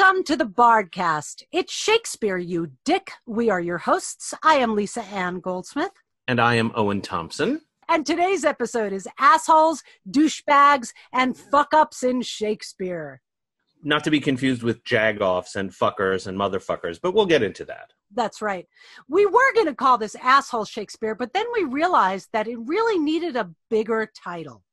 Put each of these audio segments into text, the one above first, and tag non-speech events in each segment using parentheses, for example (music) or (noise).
Welcome to the Bardcast. It's Shakespeare, you dick. We are your hosts. I am Lisa Ann Goldsmith. And I am Owen Thompson. And today's episode is Assholes, Douchebags, and Fuck Ups in Shakespeare. Not to be confused with jagoffs and fuckers and motherfuckers, but we'll get into that. That's right. We were going to call this Asshole Shakespeare, but then we realized that it really needed a bigger title.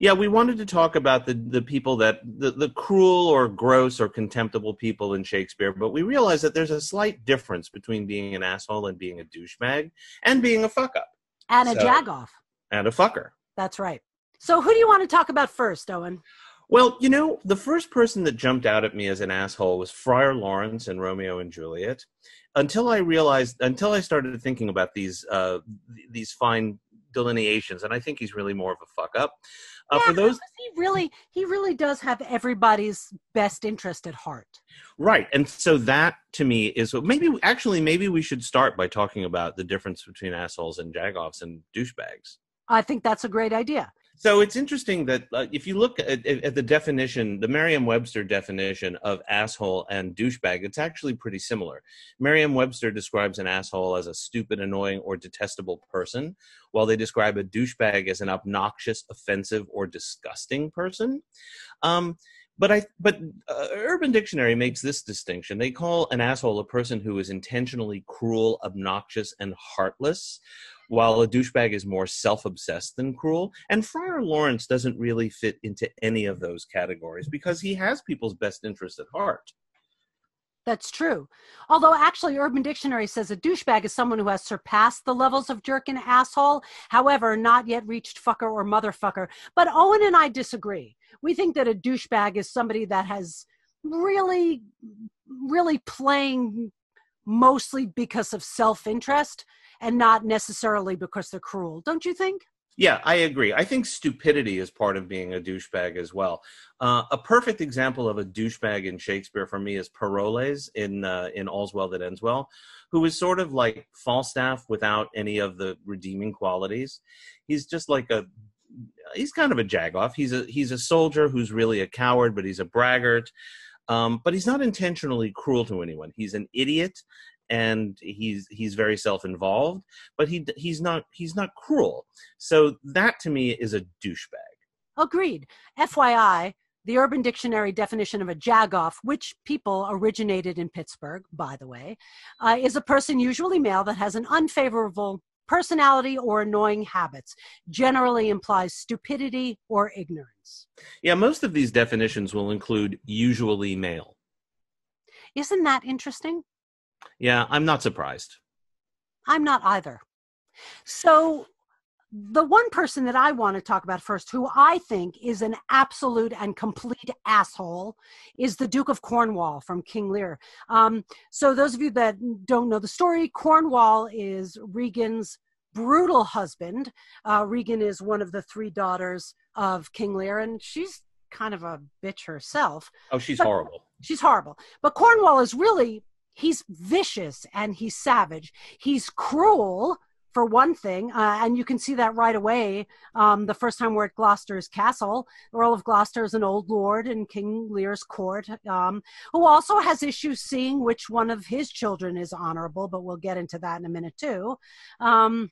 Yeah, we wanted to talk about the the people that the, the cruel or gross or contemptible people in Shakespeare, but we realized that there's a slight difference between being an asshole and being a douchebag and being a fuck up. And a jagoff. And a fucker. That's right. So who do you want to talk about first, Owen? Well, you know, the first person that jumped out at me as an asshole was Friar Lawrence in Romeo and Juliet. Until I realized, until I started thinking about these uh, these fine delineations, and I think he's really more of a fuck up. Uh, yeah, for those, he really he really does have everybody's best interest at heart. Right, and so that to me is what maybe actually maybe we should start by talking about the difference between assholes and jagoffs and douchebags. I think that's a great idea. So it's interesting that uh, if you look at, at, the definition, the Merriam-Webster definition of asshole and douchebag, it's actually pretty similar. Merriam-Webster describes an asshole as a stupid, annoying, or detestable person, while they describe a douchebag as an obnoxious, offensive, or disgusting person. Um, but I but uh, Urban Dictionary makes this distinction. They call an asshole a person who is intentionally cruel, obnoxious, and heartless, while a douchebag is more self-obsessed than cruel. And Friar Lawrence doesn't really fit into any of those categories because he has people's best interest at heart. That's true. Although actually Urban Dictionary says a douchebag is someone who has surpassed the levels of jerk and asshole, however, not yet reached fucker or motherfucker. But Owen and I disagree. We think that a douchebag is somebody that has really really playing mostly because of self-interest and not necessarily because they're cruel. Don't you think? Yeah, I agree. I think stupidity is part of being a douchebag as well. Uh, a perfect example of a douchebag in Shakespeare for me is Parolles in uh, in All's Well That Ends Well, who is sort of like Falstaff without any of the redeeming qualities. He's just like a he's kind of a jagoff. He's a he's a soldier who's really a coward, but he's a braggart. Um, but he's not intentionally cruel to anyone. He's an idiot and he's he's very self-involved but he he's not he's not cruel. So that to me is a douchebag. Agreed. Fyi the urban dictionary definition of a jagoff which people originated in pittsburgh by the way uh, is a person usually male that has an unfavorable personality or annoying habits generally implies stupidity or ignorance. Yeah most of these definitions will include usually male. Isn't that interesting yeah, I'm not surprised. I'm not either. So, the one person that I want to talk about first, who I think is an absolute and complete asshole, is the Duke of Cornwall from King Lear. Um, so, those of you that don't know the story, Cornwall is Regan's brutal husband. Uh, Regan is one of the three daughters of King Lear, and she's kind of a bitch herself. Oh, she's horrible. She's horrible. But Cornwall is really he's vicious and he's savage. He's cruel for one thing, uh, and you can see that right away. Um, the first time we're at Gloucester's castle, the Earl of Gloucester is an old lord in King Lear's court, um, who also has issues seeing which one of his children is honorable, but we'll get into that in a minute too. Um,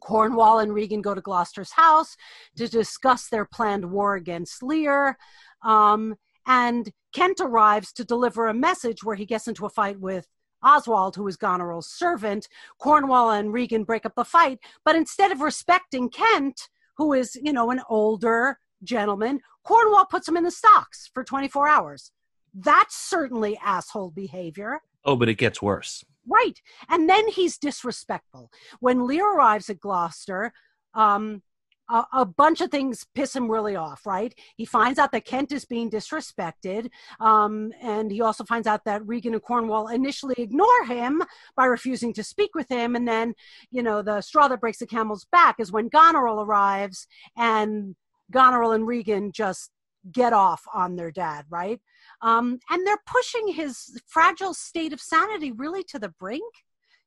Cornwall and Regan go to Gloucester's house to discuss their planned war against Lear. Um, and Kent arrives to deliver a message where he gets into a fight with Oswald, who is Goneril's servant. Cornwall and Regan break up the fight, but instead of respecting Kent, who is, you know, an older gentleman, Cornwall puts him in the stocks for 24 hours. That's certainly asshole behavior. Oh, but it gets worse. Right. And then he's disrespectful. When Lear arrives at Gloucester, um, a, a, bunch of things piss him really off, right? He finds out that Kent is being disrespected, um, and he also finds out that Regan and Cornwall initially ignore him by refusing to speak with him. And then, you know, the straw that breaks the camel's back is when Goneril arrives, and Goneril and Regan just get off on their dad, right? Um, and they're pushing his fragile state of sanity really to the brink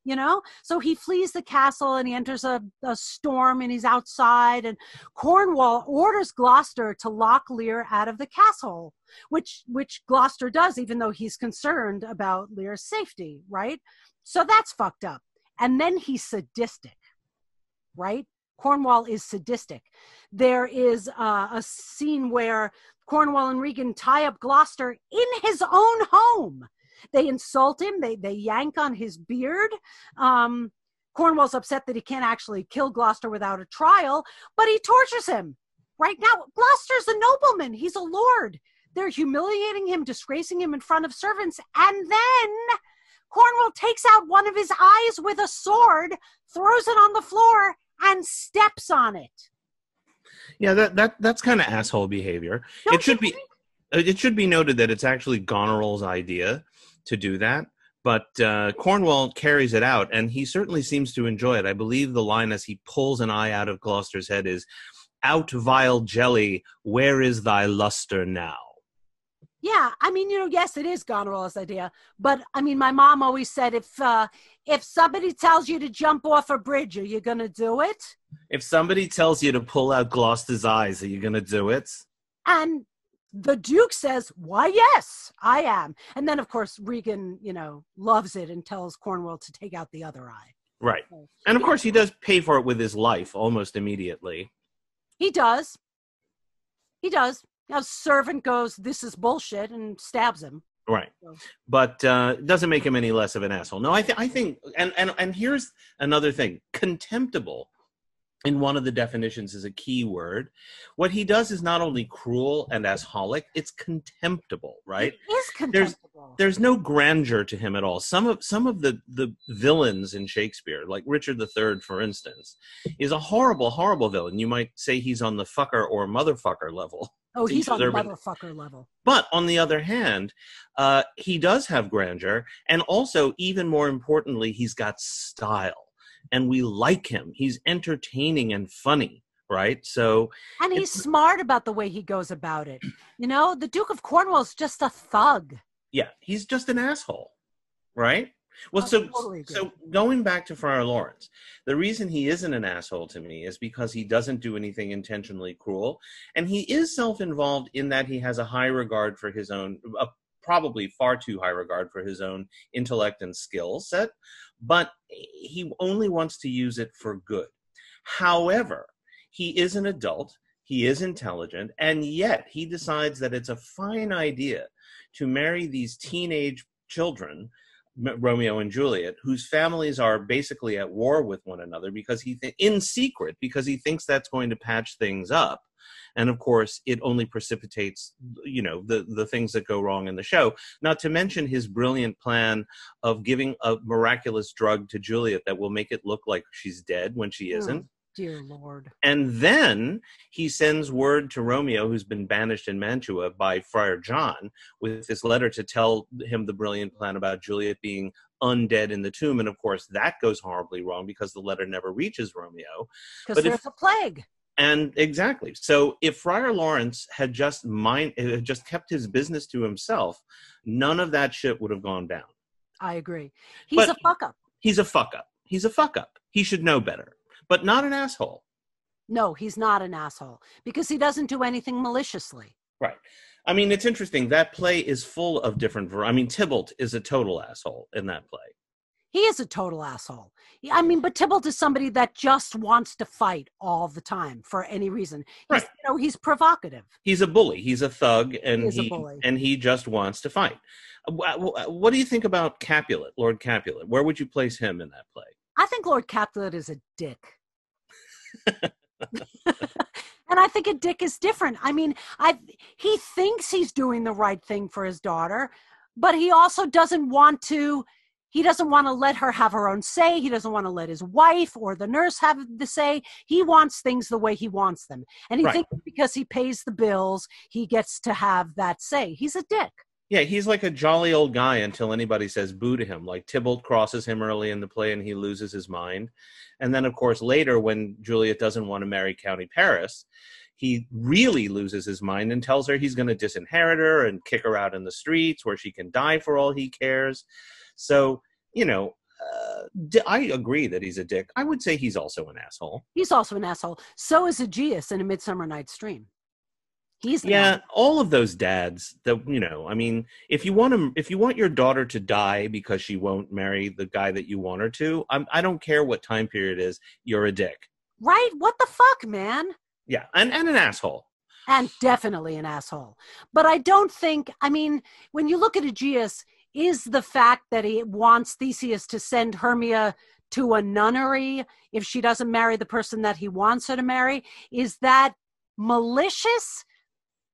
you know? So he flees the castle and he enters a, a storm and he's outside and cornwall orders gloucester to lock lear out of the castle which which gloucester does even though he's concerned about lear's safety right? So that's fucked up. And then he's sadistic right? Cornwall is sadistic. There is uh, a scene where cornwall and regan tie up gloucester in his own home they insult him. They they yank on his beard. Um, Cornwall's upset that he can't actually kill Gloucester without a trial, but he tortures him. Right now, Gloucester's a nobleman. He's a lord. They're humiliating him, disgracing him in front of servants, and then Cornwall takes out one of his eyes with a sword, throws it on the floor, and steps on it. Yeah, that that that's kind of asshole behavior. Don't it should be it should be noted that it's actually Goneril's idea to do that. But uh, Cornwall carries it out, and he certainly seems to enjoy it. I believe the line as he pulls an eye out of Gloucester's head is, "Out, vile jelly, where is thy luster now?" Yeah, I mean, you know, yes, it is Goneril's idea, but I mean, my mom always said if uh, if somebody tells you to jump off a bridge, are you gonna do it? If somebody tells you to pull out Gloucester's eyes, are you going to do it? And the Duke says, Why, yes, I am. And then, of course, Regan, you know, loves it and tells Cornwall to take out the other eye. Right. And of course, he does pay for it with his life almost immediately. He does. He does. Now, servant goes, This is bullshit, and stabs him. Right. So- But uh, doesn't make him any less of an asshole. No, I, th- I think, and, and, and here's another thing contemptible in one of the definitions is a key word. What he does is not only cruel and asholic, it's contemptible, right? He is contemptible. there's no grandeur to him at all. Some of some of the the villains in Shakespeare, like Richard III, for instance, is a horrible, horrible villain. You might say he's on the fucker or motherfucker level. (laughs) oh, he's on the motherfucker level. But on the other hand, uh, he does have grandeur, and also, even more importantly, he's got style, and we like him. He's entertaining and funny, right? So And he's smart about the way he goes about it. You know, the Duke of Cornwall's just a thug. yeah, he's just an asshole, right? Well, so totally so going back to Friar Lawrence, the reason he isn't an asshole to me is because he doesn't do anything intentionally cruel, and he is self-involved in that he has a high regard for his own, a probably far too high regard for his own intellect and skill set, but he only wants to use it for good. However, he is an adult, he is intelligent, and yet he decides that it's a fine idea to marry these teenage children Romeo and Juliet, whose families are basically at war with one another because he th- in secret because he thinks that's going to patch things up. And of course, it only precipitates, you know, the the things that go wrong in the show. Not to mention his brilliant plan of giving a miraculous drug to Juliet that will make it look like she's dead when she Hmm. isn't. Dear Lord. And then he sends word to Romeo, who's been banished in Mantua by Friar John, with this letter to tell him the brilliant plan about Juliet being undead in the tomb. And of course, that goes horribly wrong because the letter never reaches Romeo. Because But if- there's a plague. And exactly. So if Friar Lawrence had just mind, eh, had just kept his business to himself, none of that shit would have gone down. I agree. He's But- a fuck up. He's a fuck up. He's a fuck up. He should know better, but not an asshole. No, he's not an asshole because he doesn't do anything maliciously. Right. I mean, it's interesting. That play is full of different. Ver- I mean, Tybalt is a total asshole in that play. He is a total asshole. I mean, but Tybalt is somebody that just wants to fight all the time for any reason. He's, Right. You know, he's provocative. He's a bully. He's a thug, and He he bully. and he just wants to fight. Uh, wh- wh- What do you think about Capulet, Lord Capulet? Where would you place him in that play? I think Lord Capulet is a dick. and I think a dick is different. I mean, I he thinks he's doing the right thing for his daughter, but he also doesn't want to he doesn't want to let her have her own say. He doesn't want to let his wife or the nurse have the say. He wants things the way he wants them. And he Right. thinks because he pays the bills, he gets to have that say. He's a dick. Yeah, he's like a jolly old guy until anybody says boo to him. Like Tybalt crosses him early in the play and he loses his mind. And then, of course, later when Juliet doesn't want to marry County Paris, he really loses his mind and tells her he's going to disinherit her and kick her out in the streets where she can die for all he cares. So, you know, uh, I agree that he's a dick. I would say he's also an asshole. He's also an asshole. So is Aegeus in A Midsummer Night's Dream. He's Yeah, all of those dads that you know. I mean, if you want to, if you want your daughter to die because she won't marry the guy that you want her to, I'm, I don't care what time period it is. You're a dick. right? What the fuck, man? Yeah, and and an asshole. and definitely an asshole. But I don't think, I mean, when you look at Aegeus, is the fact that he wants Theseus to send Hermia to a nunnery if she doesn't marry the person that he wants her to marry, is that malicious?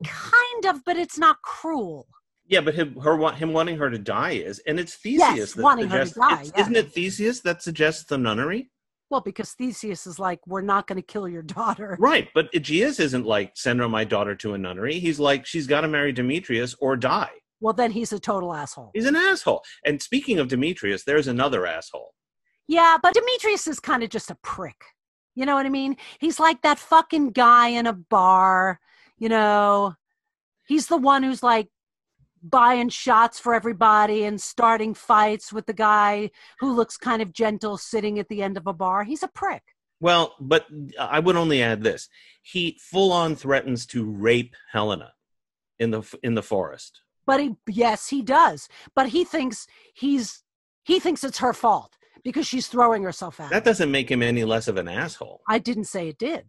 Kind of, but it's not cruel. Yeah, but him, her, him wanting her to die is, and it's Theseus Yes, that wanting her to die, yeah. Isn't it Theseus that suggests the nunnery? Well, because Theseus is like, we're not going to kill your daughter. Right, but Aegeus isn't like send her my daughter to a nunnery. He's like she's got to marry Demetrius or die. Well, then he's a total asshole. He's an asshole. And speaking of Demetrius, there's another asshole. Yeah, but Demetrius is kind of just a prick. You know what I mean? He's like that fucking guy in a bar, you know. He's the one who's like buying shots for everybody and starting fights with the guy who looks kind of gentle sitting at the end of a bar. He's a prick. Well, but I would only add this: he full on threatens to rape Helena in the in the forest. But he yes, he does. But he thinks he's he thinks it's her fault because she's throwing herself at him. That doesn't make him any less of an asshole. I didn't say it did.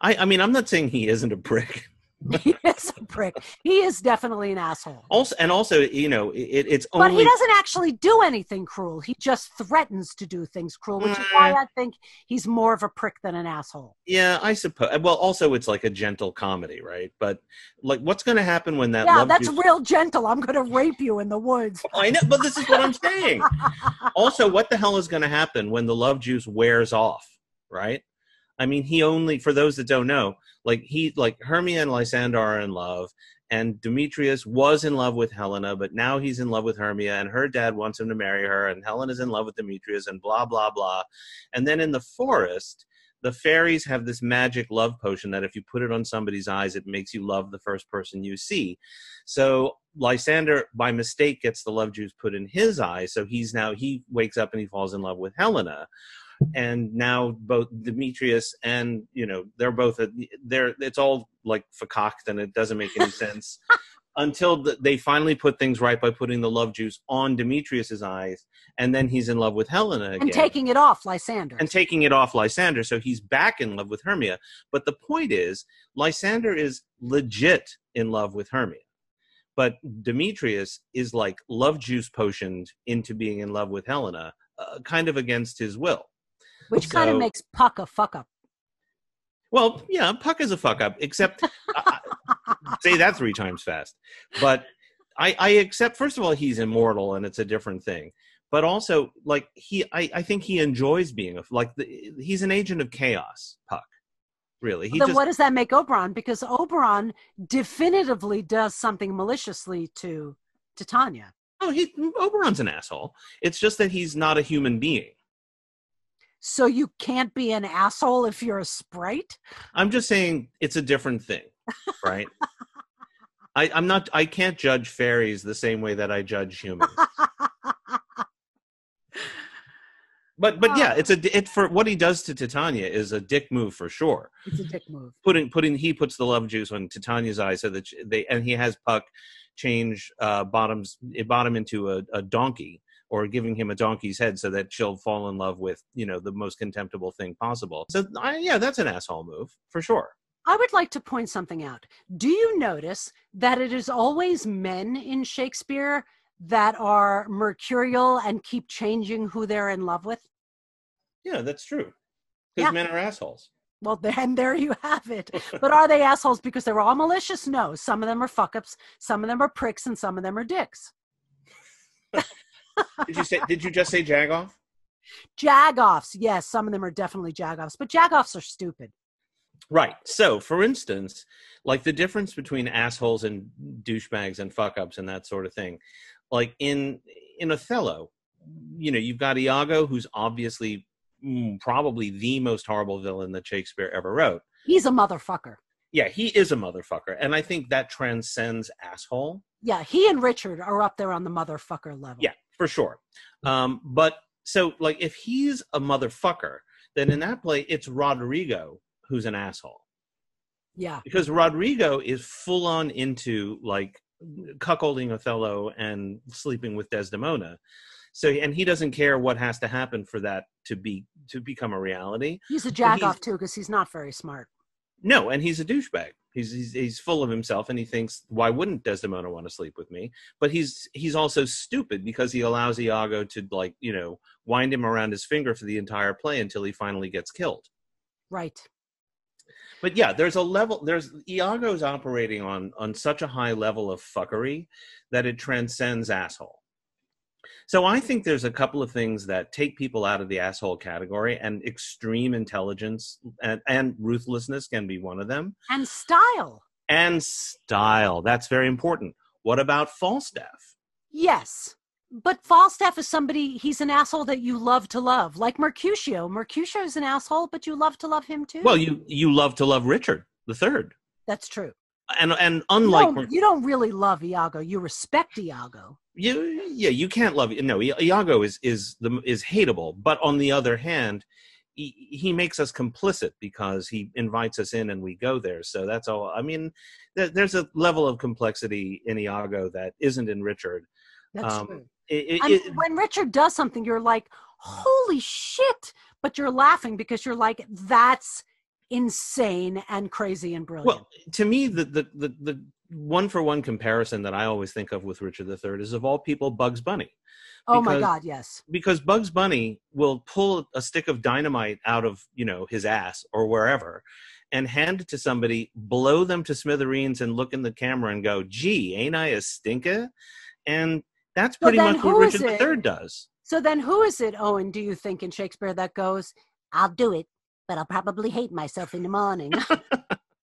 I, I mean, I'm not saying he isn't a (laughs) prick. (laughs) he is a prick. He is definitely an asshole. Also, and also, you know, it, it's only. But he doesn't actually do anything cruel. He just threatens to do things cruel, which is why mm. I think he's more of a prick than an asshole. Yeah, I suppose. Well, also, it's like a gentle comedy, right? But like, what's going to happen when that? yeah, that's real gentle. I'm going to rape you in the woods. (laughs) I know, but this is what I'm saying. (laughs) also, what the hell is going to happen when the love juice wears off? Right? I mean, he only for those that don't know, like he like Hermia and Lysander are in love, and Demetrius was in love with Helena, but now he's in love with Hermia, and her dad wants him to marry her, and Helena's in love with Demetrius, and blah blah blah. And then in the forest, the fairies have this magic love potion that if you put it on somebody's eyes, it makes you love the first person you see. So Lysander, by mistake, gets the love juice put in his eye. So he's now he wakes up and he falls in love with Helena, and now both Demetrius and you know they're both they're it's all like fakaked and it doesn't make any sense (laughs) until the, they finally put things right by putting the love juice on Demetrius's eyes, and then he's in love with Helena again And taking it off, Lysander. and taking it off Lysander, so he's back in love with Hermia. But the point is, Lysander is legit in love with Hermia, but Demetrius is like love juice potioned into being in love with Helena, uh, kind of against his will. Which kind of makes Puck a fuck up. Well, yeah, Puck is a fuck up, except say that three times fast. But I, I accept. First of all, he's immortal, and it's a different thing. But also, like he, I, I think he enjoys being a like the, he's an agent of chaos. Puck, really. He then just what does that make Oberon? Because Oberon definitively does something maliciously to Titania. oh, he Oberon's an asshole. It's just that he's not a human being. So you can't be an asshole if you're a sprite? I'm just saying it's a different thing, right? I, I'm not. I can't judge fairies the same way that I judge humans. (laughs) But but yeah, it's a it for what he does to Titania is a dick move for sure. it's a dick move. Putting putting he puts the love juice on Titania's eyes so that they and he has Puck change uh, bottoms bottom into a, a donkey or giving him a donkey's head so that she'll fall in love with you know the most contemptible thing possible. So I, yeah, that's an asshole move for sure. I would like to point something out. Do you notice that it is always men in Shakespeare that are mercurial and keep changing who they're in love with? Yeah, that's true. Because Yeah. men are assholes. Well, then there you have it. But are they assholes because they're all malicious? No. Some of them are fuck ups, some of them are pricks, and some of them are dicks. Did you say? Did you just say Jagoff? Jagoffs, yes, some of them are definitely jagoffs, but jagoffs are stupid. Right. So, for instance, like the difference between assholes and douchebags and fuck ups and that sort of thing. Like in in Othello, you know, you've got Iago, who's obviously mm, probably the most horrible villain that Shakespeare ever wrote. He's a motherfucker. Yeah, he is a motherfucker, and I think that transcends asshole. Yeah, he and Richard are up there on the motherfucker level. Yeah. For sure. Um, but so like if he's a motherfucker, then in that play it's Roderigo who's an asshole Yeah. because Roderigo is full on into like cuckolding Othello and sleeping with Desdemona. So and he doesn't care what has to happen for that to be to become a reality. He's a he's- jack off too because he's not very smart. No, and he's a douchebag. He's, he's he's full of himself, and he thinks, why wouldn't Desdemona want to sleep with me? But he's he's also stupid because he allows Iago to like you know wind him around his finger for the entire play until he finally gets killed. Right. But yeah, there's a level. There's Iago's operating on on such a high level of fuckery that it transcends asshole. So I think there's a couple of things that take people out of the asshole category, and extreme intelligence and, and ruthlessness can be one of them. And style. and style. That's very important. What about Falstaff? Yes. But Falstaff is somebody, he's an asshole that you love to love. Like Mercutio. Mercutio is an asshole, but you love to love him too. Well, you you love to love Richard the Third, That's true. and and You unlike don't, Mer- you don't really love Iago. You respect Iago. You, yeah, you can't love no. Iago is is the is hateable, but on the other hand, he, he makes us complicit because he invites us in and we go there. So that's all. I mean, there, there's a level of complexity in Iago that isn't in Richard. That's Um, true. It, it, I mean, it- when Richard does something, you're like, holy shit. But you're laughing because you're like, that's insane and crazy and brilliant. Well, to me, the the the, the one for one comparison that I always think of with Richard III is of all people, Bugs Bunny. oh my God, yes. Because Bugs Bunny will pull a stick of dynamite out of you know his ass or wherever, and hand it to somebody, blow them to smithereens, and look in the camera and go, "Gee, ain't I a stinker?" And that's pretty then much what Richard? III does. So then who is it, Owen, do you think in Shakespeare that goes, I'll do it, but I'll probably hate myself in the morning? (laughs)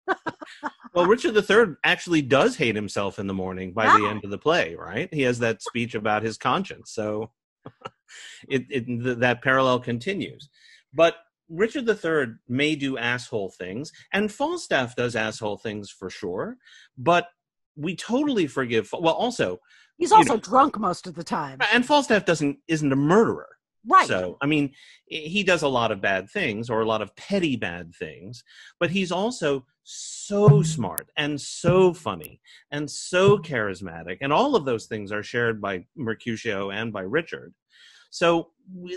(laughs) Well, Richard III actually does hate himself in the morning by the end of the play, right? He has that speech about his conscience. So (laughs) it, it th- that parallel continues. But Richard III may do asshole things, and Falstaff does asshole things for sure. But we totally forgive. Well, also, He's also know. drunk most of the time. and Falstaff doesn't isn't a murderer. Right. So, I mean, he does a lot of bad things or a lot of petty bad things, but he's also so smart and so funny and so charismatic. And all of those things are shared by Mercutio and by Richard. So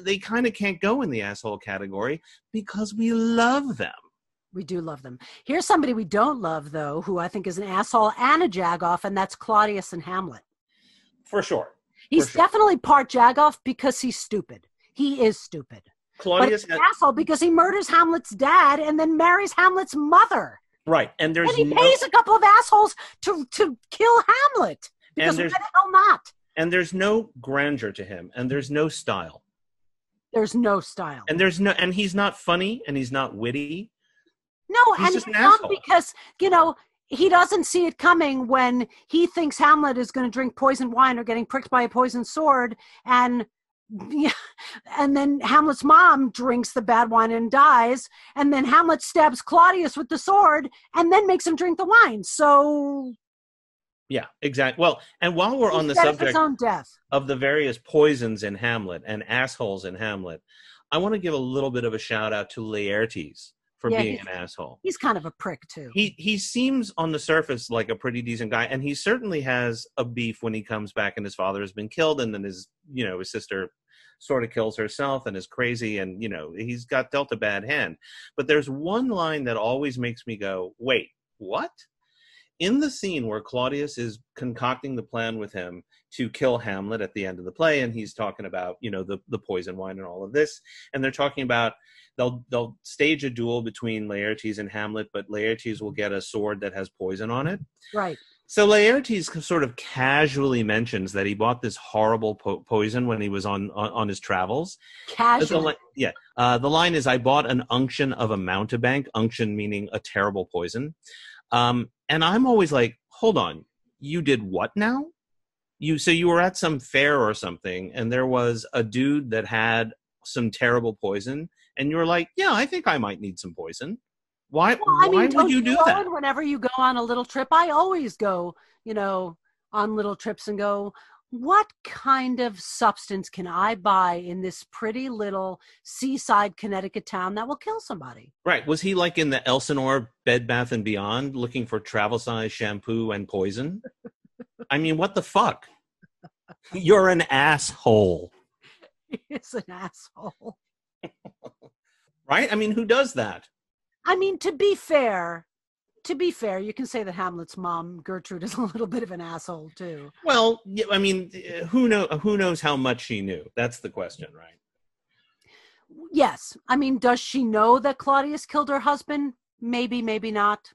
they kind of can't go in the asshole category because we love them. We do love them. Here's somebody we don't love, though, who I think is an asshole and a jagoff, and that's Claudius and Hamlet. For sure. He's sure. definitely part jagoff because he's stupid. He is stupid. But Claudius, he's an asshole because he murders Hamlet's dad and then marries Hamlet's mother. right. And there's and he no, pays a couple of assholes to, to kill Hamlet. Because why the hell not? and there's no grandeur to him and there's no style. There's no style. And there's no and he's not funny and he's not witty. No, He's and he's an not asshole. because you know he doesn't see it coming when he thinks Hamlet is going to drink poisoned wine or getting pricked by a poisoned sword, and yeah, and then Hamlet's mom drinks the bad wine and dies, and then Hamlet stabs Claudius with the sword and then makes him drink the wine. So Yeah, exactly. Well, and while we're on the subject of the various poisons in Hamlet and assholes in Hamlet, I want to give a little bit of a shout out to Laertes for Yeah, being an asshole. He's kind of a prick too. He he seems on the surface like a pretty decent guy, and he certainly has a beef when he comes back and his father has been killed, and then his you know his sister sort of kills herself and is crazy, and you know he's got dealt a bad hand. But there's one line that always makes me go, "Wait, what?" In the scene where Claudius is concocting the plan with him to kill Hamlet at the end of the play, and he's talking about you know the the poison wine and all of this, and they're talking about they'll they'll stage a duel between Laertes and Hamlet, but Laertes will get a sword that has poison on it. right. So Laertes sort of casually mentions that he bought this horrible po- poison when he was on on, on his travels. But the Casual. li- yeah, uh, the line is, "I bought an unction of a mountebank." Unction meaning a terrible poison. Um, and I'm always like, "Hold on, you did what now?" You so you were at some fair or something, and there was a dude that had some terrible poison, and you were like, "Yeah, I think I might need some poison." Why? Well, I why mean, would you do that? Whenever you go on a little trip, I always go, you know, on little trips and go, what kind of substance can I buy in this pretty little seaside Connecticut town that will kill somebody? Right. Was he like in the Elsinore Bed Bath and Beyond looking for travel size shampoo and poison? (laughs) I mean, what the fuck? You're an asshole. (laughs) He is an asshole. right? I mean, who does that? I mean, to be fair, to be fair, you can say that Hamlet's mom, Gertrude, is a little bit of an asshole too. Well, yeah, I mean, who know who knows how much she knew? That's the question, right? Yes, I mean, does she know that Claudius killed her husband? Maybe, maybe not.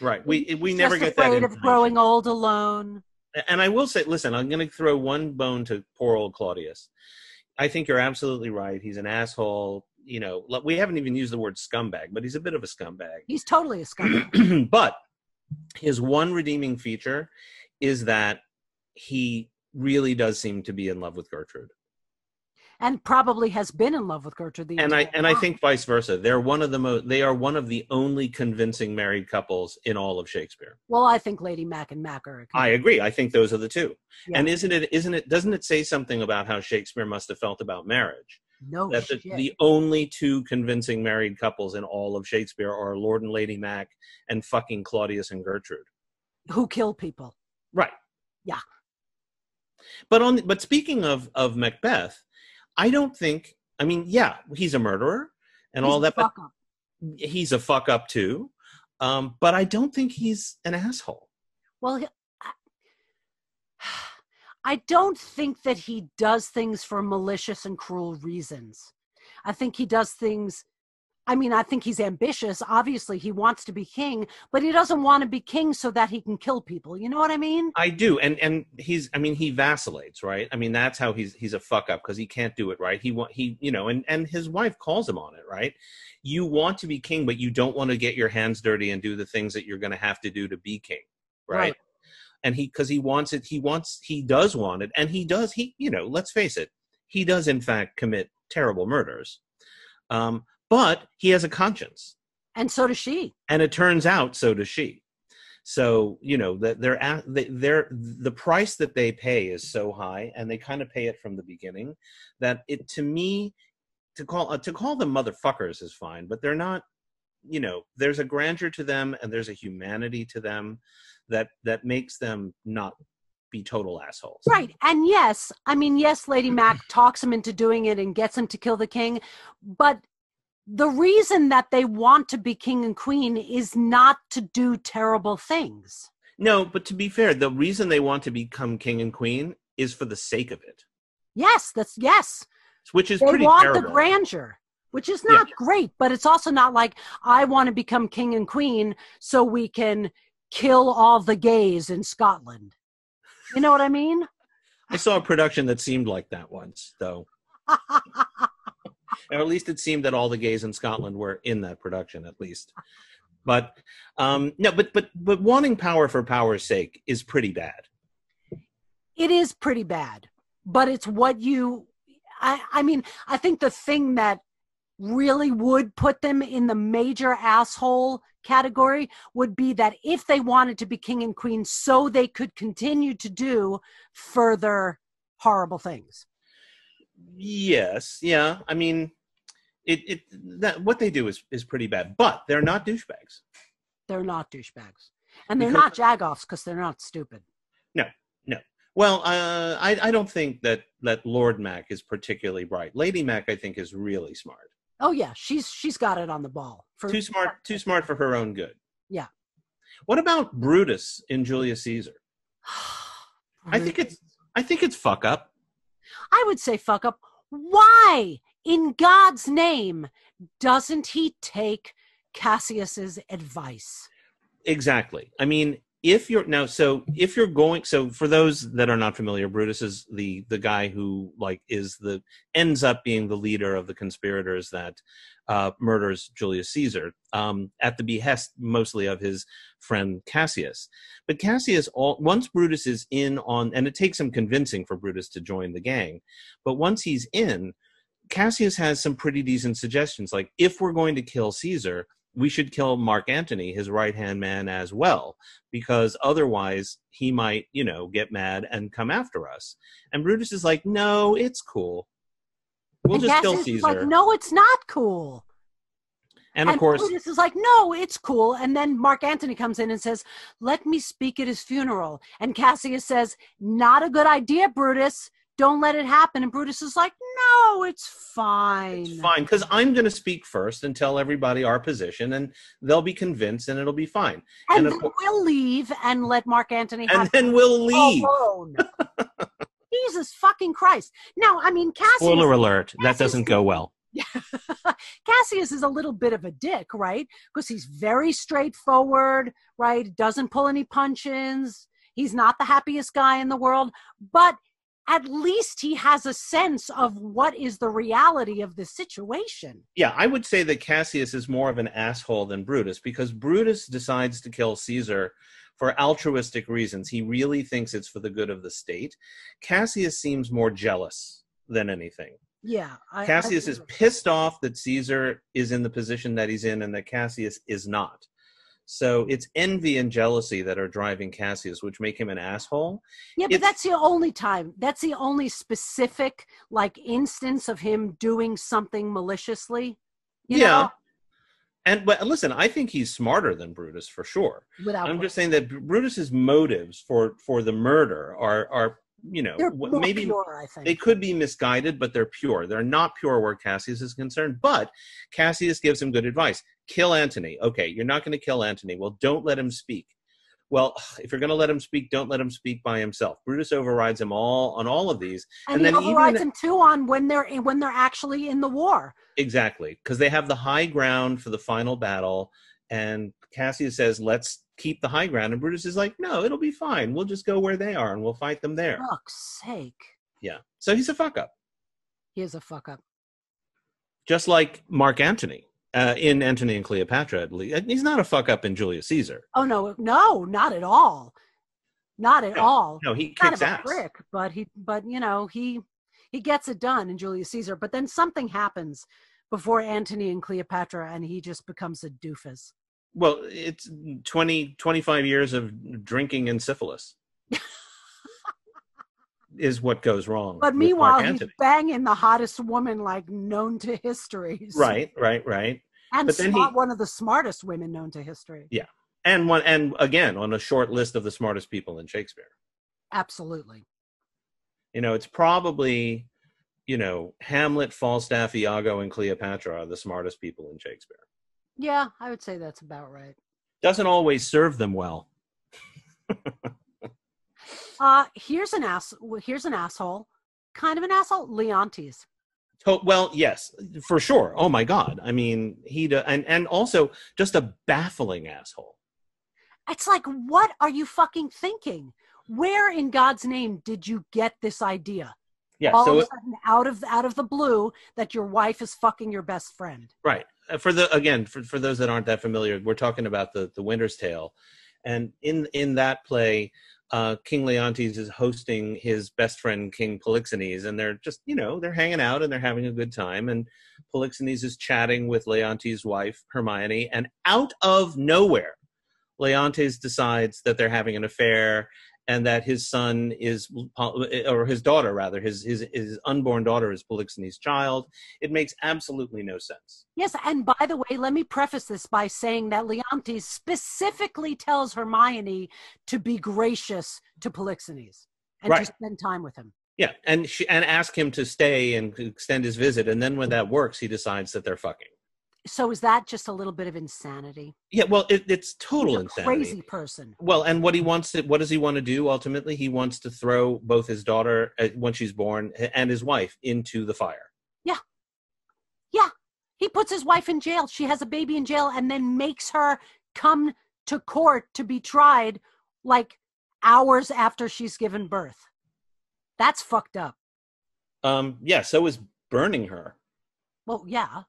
Right. We we She's never get that. afraid of growing old alone. And I will say, listen, I'm going to throw one bone to poor old Claudius. I think you're absolutely right. He's an asshole. You know, we haven't even used the word scumbag, but he's a bit of a scumbag. He's totally a scumbag. (clears throat) but his one redeeming feature is that he really does seem to be in love with Gertrude. And probably has been in love with Gertrude the And I and I think vice versa. They're one of the most they are one of the only convincing married couples in all of Shakespeare. Well, I think Lady Mac and Mac are. a I agree. I think those are the two. Yeah. And isn't it isn't it doesn't it say something about how Shakespeare must have felt about marriage? no that the, the only two convincing married couples in all of Shakespeare are Lord and Lady Mac and fucking Claudius and Gertrude. who kill people. Right. Yeah. But on but speaking of of Macbeth, I don't think I mean, yeah, he's a murderer and He's all that, but up. he's a fuck up too. Um, but I don't think he's an asshole. Well, he- I- I don't think that he does things for malicious and cruel reasons. I think he does things. I mean, I think he's ambitious. Obviously, he wants to be king, but he doesn't want to be king so that he can kill people. You know what I mean? I do, and and he's I mean he vacillates, right? I mean that's how he's he's a fuck up because he can't do it right. He want he you know, and and his wife calls him on it, right? You want to be king, but you don't want to get your hands dirty and do the things that you're going to have to do to be king, right? Right. And he because he wants it, he wants he does want it, and he does he you know let's face it, he does in fact commit terrible murders, um, but he has a conscience And so does she. and it turns out so does she so you know that they're at they, they're the price that they pay is so high and they kind of pay it from the beginning that it to me to call uh, to call them motherfuckers is fine but they're not you know there's a grandeur to them and there's a humanity to them that that makes them not be total assholes Right. And yes, I mean, yes, Lady Mac talks him into doing it and gets him to kill the king. But the reason that they want to be king and queen is not to do terrible things. no but to be fair the reason they want to become king and queen is for the sake of it Yes, that's yes. which is They pretty want terrible the grandeur, which is Yeah. not great, but it's also not like I want to become king and queen so we can kill all the gays in Scotland. You know what I mean? I saw a production that seemed like that once, though. (laughs) or at least it seemed that all the gays in Scotland were in that production, at least. But um, no, but but but wanting power for power's sake is pretty bad. it is pretty bad but it's what you I, I mean i think the thing that really would put them in the major asshole category would be that if they wanted to be king and queen so they could continue to do further horrible things Yes, yeah. I mean, it it that what they do is is pretty bad, but they're not douchebags. they're not douchebags and they're Because- not jagoffs because they're not stupid No, no. Well, uh, I I don't think that that Lord Mac is particularly bright. Lady Mac, I think, is really smart. oh yeah she's she's got it on the ball for Too smart, too smart for her own good. Yeah. What about Brutus in Julius Caesar? (sighs) I think it's I think it's fuck up. I would say fuck up. Why, in God's name, doesn't he take Cassius's advice? Exactly. I mean, if you're now, so if you're going, so for those that are not familiar, Brutus is the the guy who like is the ends up being the leader of the conspirators that uh, murders Julius Caesar um, at the behest mostly of his friend Cassius. But Cassius, all once Brutus is in on, and it takes some convincing for Brutus to join the gang, but once he's in, Cassius has some pretty decent suggestions. Like, if we're going to kill Caesar, we should kill Mark Antony, his right hand man, as well, because otherwise he might, you know, get mad and come after us. And Brutus is like, no, it's cool. We'll And just kill Caesar. like, no, it's not cool. and of course, Brutus is like, no, it's cool. And then Mark Antony comes in and says, let me speak at his funeral. And Cassius says, not a good idea, Brutus. Don't let it happen. And Brutus is like, no, it's fine. it's fine because I'm going to speak first and tell everybody our position, and they'll be convinced, and it'll be fine. And, And then cour- we'll leave and let Mark Antony And have then we'll leave. alone. (laughs) Jesus fucking Christ. Now, I mean, Cassius, Spoiler alert: that doesn't go well. (laughs) Cassius is a little bit of a dick, right? Because he's very straightforward, right? Doesn't pull any punches. He's not the happiest guy in the world, but at least he has a sense of what is the reality of the situation. Yeah, I would say that Cassius is more of an asshole than Brutus because Brutus decides to kill Caesar for altruistic reasons. He really thinks it's for the good of the state. Cassius seems more jealous than anything. Yeah. I, I Cassius agree is pissed off that Caesar is in the position that he's in and that Cassius is not. So it's envy and jealousy that are driving Cassius, which make him an asshole. Yeah, but it's- that's the only time. That's the only specific like instance of him doing something maliciously. You yeah. know, And but listen, I think he's smarter than Brutus for sure. without I'm just saying that Brutus's motives for for the murder are are you know maybe pure, I think. they could be misguided, but they're pure. They're not pure where Cassius is concerned. But Cassius gives him good advice: kill Antony. Okay, you're not going to kill Antony. Well, don't let him speak. Well, (sighs) if you're going to let him speak, don't let him speak by himself. Brutus overrides him all on all of these, and, and he then even- overrides him too on when they're when they're actually in the war. Exactly, because they have the high ground for the final battle, and Cassius says, "Let's keep the high ground," and Brutus is like, "No, it'll be fine. We'll just go where they are, and we'll fight them there." Fuck's sake, Yeah, so he's a fuck up, he is a fuck up. just like Mark Antony uh, in Antony and Cleopatra. At least he's not a fuck up in Julius Caesar. Oh no, no, not at all, not at No, all. No, he kind kicks of a ass. prick, but he, but you know, he he gets it done in Julius Caesar. But then something happens before Antony and Cleopatra, and he just becomes a doofus. Well, it's 20, 25 years of drinking and syphilis. (laughs) is what goes wrong. But meanwhile, he's banging the hottest woman like known to history. (laughs) Right, right, right. And but then he- one of the smartest women known to history. Yeah. And one, and again, on a short list of the smartest people in Shakespeare. Absolutely. You know, it's probably, you know, Hamlet, Falstaff, Iago, and Cleopatra are the smartest people in Shakespeare. Yeah, I would say that's about right. Doesn't always serve them well. (laughs) Uh here's an ass. Here's an asshole. Kind of an asshole. Leontes. To- well, yes, for sure. Oh my God. I mean, he and and also just a baffling asshole. It's like, what are you fucking thinking? Where in God's name did you get this idea? Yeah. All so of a sudden, out of out of the blue, that your wife is fucking your best friend. Right. Uh, For the again, for, for those that aren't that familiar, we're talking about the the Winter's Tale, and in in that play, uh, King Leontes is hosting his best friend King Polixenes, and they're just you know they're hanging out and they're having a good time, and Polixenes is chatting with Leontes' wife Hermione, and out of nowhere, Leontes decides that they're having an affair. And that his son is, uh, or his daughter rather, his his his unborn daughter is Polixenes' child. It makes absolutely no sense. Yes, and by the way, let me preface this by saying that Leontes specifically tells Hermione to be gracious to Polixenes and Right. to spend time with him. Yeah, and she, and ask him to stay and extend his visit, and then when that works, he decides that they're fucking. So is that just a little bit of insanity? Yeah, well, it, it's total He's a insanity. crazy person. Well, and what he wants to, what does he want to do ultimately? He wants to throw both his daughter uh, when she's born and his wife into the fire. Yeah, yeah. He puts his wife in jail. She has a baby in jail and then makes her come to court to be tried like hours after she's given birth. That's fucked up. Um, yeah, so is burning her. Well, yeah.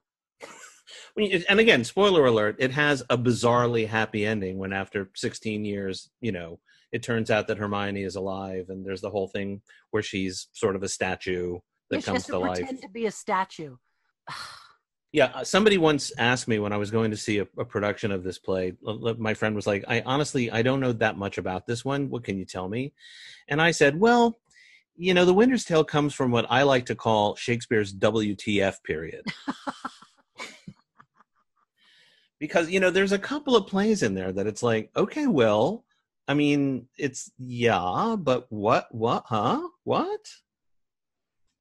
And again, spoiler alert: it has a bizarrely happy ending. When after 16 years, you know, it turns out that Hermione is alive, and there's the whole thing where she's sort of a statue Yeah, that she has comes to to life. pretend to be a statue. Yeah, uh, somebody once asked me when I was going to see a, a production of this play. My friend was like, "I honestly, I don't know that much about this one. What can you tell me?" And I said, "Well, you know, The Winter's Tale comes from what I like to call Shakespeare's WTF period." (laughs) because you know, there's a couple of plays in there that it's like, okay, well, I mean, it's yeah, but what, what, huh, what?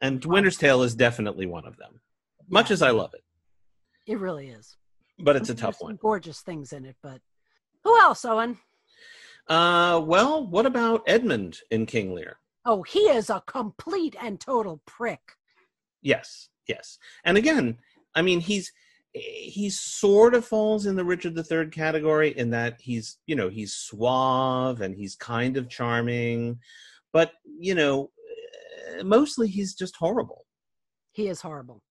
And Winter's Tale is definitely one of them. Much as I love it, It really is. but it's a There's tough some one. Gorgeous things in it, but who else, Owen? Uh, well, what about Edmund in King Lear? Oh, he is a complete and total prick. Yes, yes. And again, I mean, he's he sort of falls in the Richard III category in that he's you know he's suave and he's kind of charming, but you know, eh, mostly he's just horrible. He is horrible.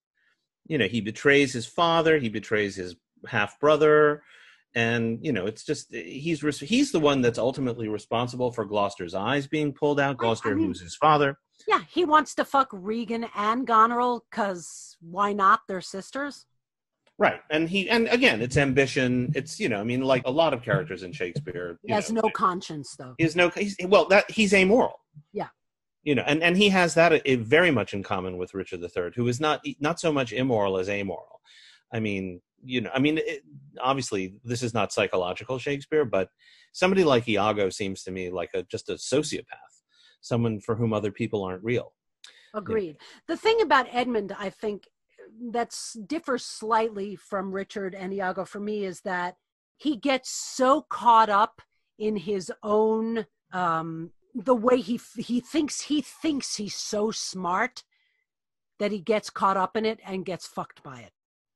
You know, he betrays his father, he betrays his half brother, and you know, it's just he's he's the one that's ultimately responsible for Gloucester's eyes being pulled out. Gloucester, mean- who's his father. Yeah, he wants to fuck Regan and Goneril because why not? They're sisters. Right. And he and again, it's ambition. It's you know, I mean, like a lot of characters in Shakespeare. He has know, no conscience, though. is no he's, well that he's amoral. Yeah. You know, and and he has that uh, very much in common with Richard III, who is not not so much immoral as amoral. I mean, you know, I mean, it, obviously this is not psychological Shakespeare, but somebody like Iago seems to me like a just a sociopath, someone for whom other people aren't real. Agreed. The thing about Edmund, I think, that's differs slightly from Richard and Iago for me is that he gets so caught up in his own um, the way he he thinks he thinks he's so smart that he gets caught up in it and gets fucked by it.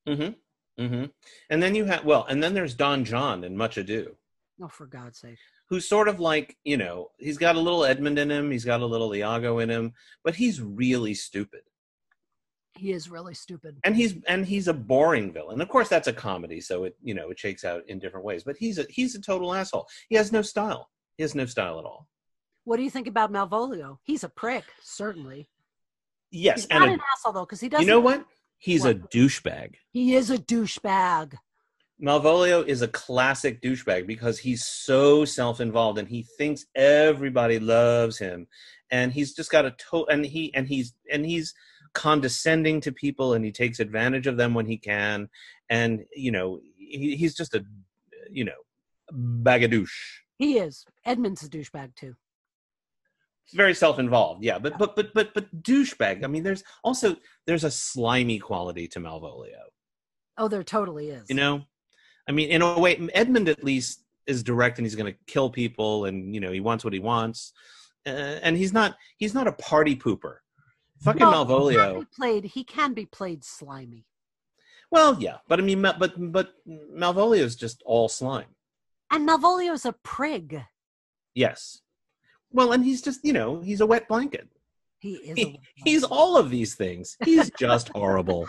Mm-hmm. Mm-hmm. And then you have well, and then there's Don John in Much Ado. Oh, for God's sake! who's sort of like you know he's got a little Edmund in him, he's got a little Iago in him, but he's really stupid, He is really stupid. and he's and he's a boring villain. Of course, that's a comedy, so it you know it shakes out in different ways. But he's a he's a total asshole. He has no style. He has no style at all. What do you think about Malvolio? He's a prick, certainly. Yes, He's not and an asshole though, because he doesn't. you know what? He's a douchebag. He is a douchebag. Malvolio is a classic douchebag because he's so self-involved and he thinks everybody loves him, and he's just got a to and he and he's and he's condescending to people and he takes advantage of them when he can, and you know he, he's just a you know bag of douche. He is. Edmund's a douchebag too. Very self-involved, yeah, but but but but but douchebag. I mean, there's also there's a slimy quality to Malvolio. Oh, there totally is. You know, I mean, in a way, Edmund at least is direct, and he's going to kill people, and you know, he wants what he wants, uh, and he's not he's not a party pooper. Fucking Well, He can Malvolio. be played. He can be played slimy. Well, yeah, but I mean, but but Malvolio is just all slime. And Malvolio's a prig. Yes. Well, and he's just you know he's a wet blanket. He is. He- he's all of these things. He's just (laughs) horrible.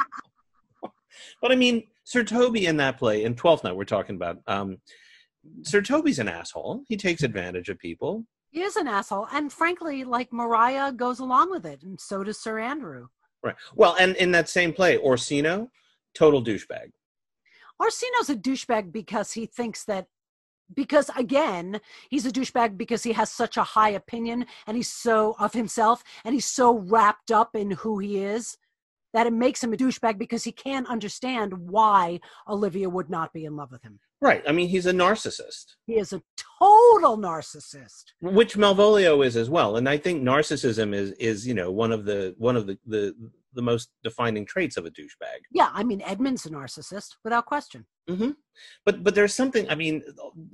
But I mean, Sir Toby in that play in Twelfth Night we're talking about. Um, Sir Toby's an asshole. He takes advantage of people. He is an asshole, and frankly, like Mariah goes along with it, and so does Sir Andrew. Right. Well, and in that same play, Orsino, total douchebag. Orsino's a douchebag because he thinks that because again he's a douchebag because he has such a high opinion and he's so of himself and he's so wrapped up in who he is that it makes him a douchebag because he can't understand why Olivia would not be in love with him. Right. I mean, he's a narcissist, He is a total narcissist. which Malvolio is as well. And I think narcissism is is you know one of the one of the the, the most defining traits of a douchebag. Yeah, I mean Edmund's a narcissist without question. Mm-hmm. But but there's something. I mean,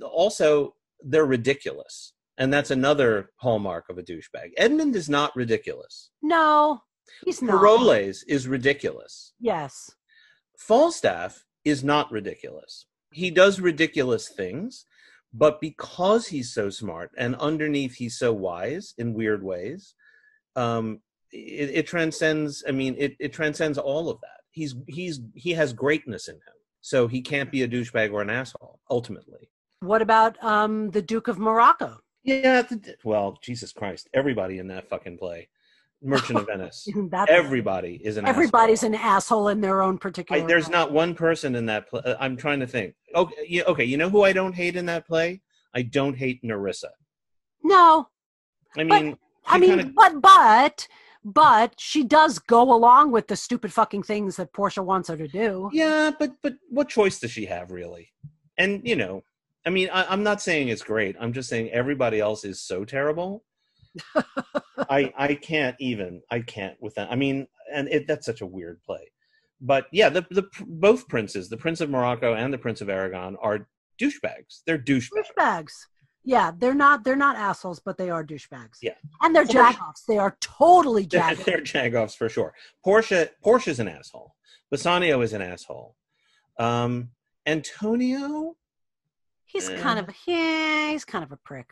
also they're ridiculous, and that's another hallmark of a douchebag. Edmund is not ridiculous. No, he's not. Parolles is ridiculous. Yes. Falstaff is not ridiculous. He does ridiculous things, but because he's so smart and underneath he's so wise in weird ways, um, it, it transcends. I mean, it, it transcends all of that. He's he's he has greatness in him, so he can't be a douchebag or an asshole. Ultimately, What about um the Duke of Morocco? yeah. Well, Jesus Christ, everybody in that fucking play. Merchant of (laughs) Venice. Everybody is an everybody's asshole. an asshole in their own particular. I, there's way. not one person in that play. Uh, I'm trying to think. Okay, you, okay, you know who I don't hate in that play? I don't hate Nerissa. No, I But, mean, I mean, kinda- but but but she does go along with the stupid fucking things that Portia wants her to do. yeah, but but what choice does she have really? And you know, I mean, I, I'm not saying it's great. I'm just saying everybody else is so terrible. I I can't even. I can't with that. I mean, and it, that's such a weird play. But yeah, the the both princes, the Prince of Morocco and the Prince of Aragon, are douchebags. They're douchebags. Douchebags. Yeah, they're not they're not assholes, but they are douchebags. Yeah. and they're Portia- jagoffs. They are totally They're, jagoffs. they're jagoffs for sure. Portia Portia's an asshole. Bassanio is an asshole. Um, Antonio, He's Eh. kind of yeah, he's kind of a prick.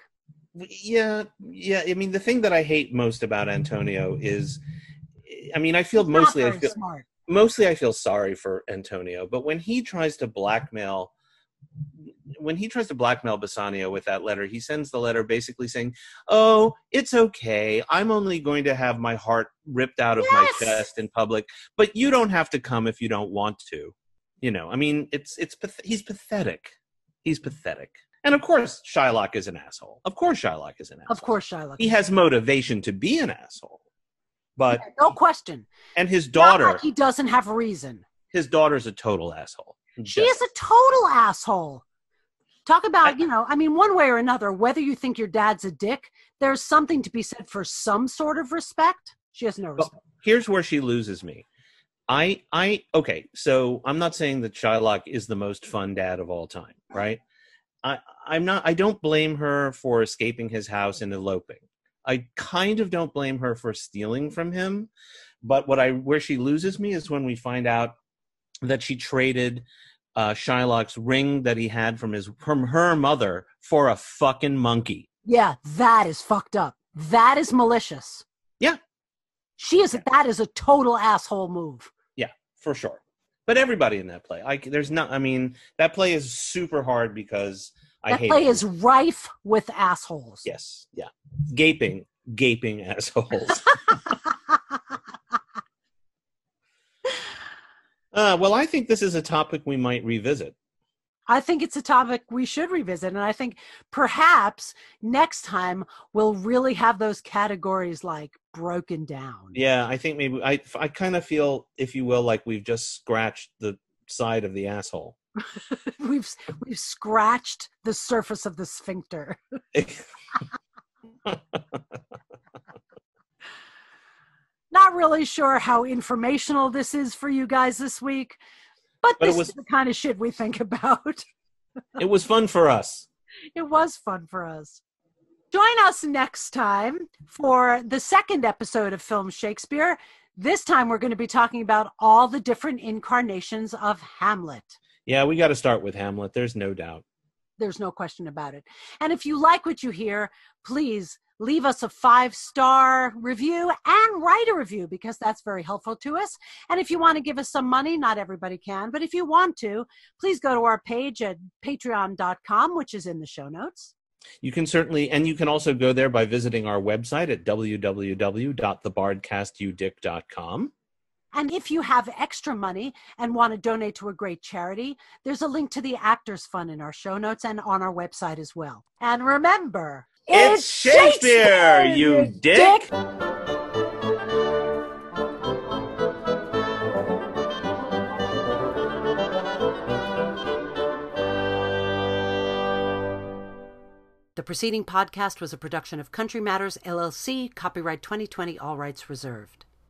Yeah, yeah. I mean, the thing that I hate most about Antonio is, I mean, I feel He's mostly I feel smart. mostly I feel sorry for Antonio, but when he tries to blackmail when he tries to blackmail Bassanio with that letter, he sends the letter basically saying, "Oh, it's okay. I'm only going to have my heart ripped out of my chest in public, but you don't have to come if you don't want to." You know, I mean, it's it's he's pathetic. He's pathetic. And of course, Shylock is an asshole. Of course, Shylock is an asshole. Of course, Shylock. he has motivation to be an asshole. But Yeah, no question. and his daughter, like he doesn't have reason. his daughter's a total asshole. She is a total asshole. Talk about, I- you know, I mean, one way or another, whether you think your dad's a dick, there's something to be said for some sort of respect. She has no respect. here's where she loses me. I I okay, so I'm not saying that Shylock is the most fun dad of all time, right? I I'm not I don't blame her for escaping his house and eloping. I kind of don't blame her for stealing from him, but what I where she loses me is when we find out that she traded uh, Shylock's ring that he had from his from her mother for a fucking monkey. Yeah, that is fucked up. That is malicious. Yeah. She is, that is a total asshole move. Yeah, for sure. But everybody in that play, I there's not. I mean, that play is super hard because That play it. is rife with assholes. yes, yeah, gaping, gaping assholes. (laughs) uh, well, I think this is a topic we might revisit. I think it's a topic we should revisit. And I think perhaps next time we'll really have those categories like broken down. Yeah, I think maybe I I kind of feel, if you will, like we've just scratched the side of the asshole. (laughs) we've we've scratched the surface of the sphincter. (laughs) Not really sure how informational this is for you guys this week, but, But this was- is the kind of shit we think about. (laughs) it was fun for us. It was fun for us. Join us next time for the second episode of Film Shakespeare. This time we're going to be talking about all the different incarnations of Hamlet. Yeah, we got to start with Hamlet. There's no doubt. There's no question about it. And if you like what you hear, please leave us a five star review and write a review because that's very helpful to us. And if you want to give us some money, not everybody can, but if you want to, please go to our page at patreon.com, which is in the show notes. You can certainly, and you can also go there by visiting our website at www.thebardcastyoudick.com. And if you have extra money and want to donate to a great charity, there's a link to the Actors Fund in our show notes and on our website as well. And remember, It's Shakespeare, you dick. The preceding podcast was a production of Country Matters LLC, copyright 2020, all rights reserved.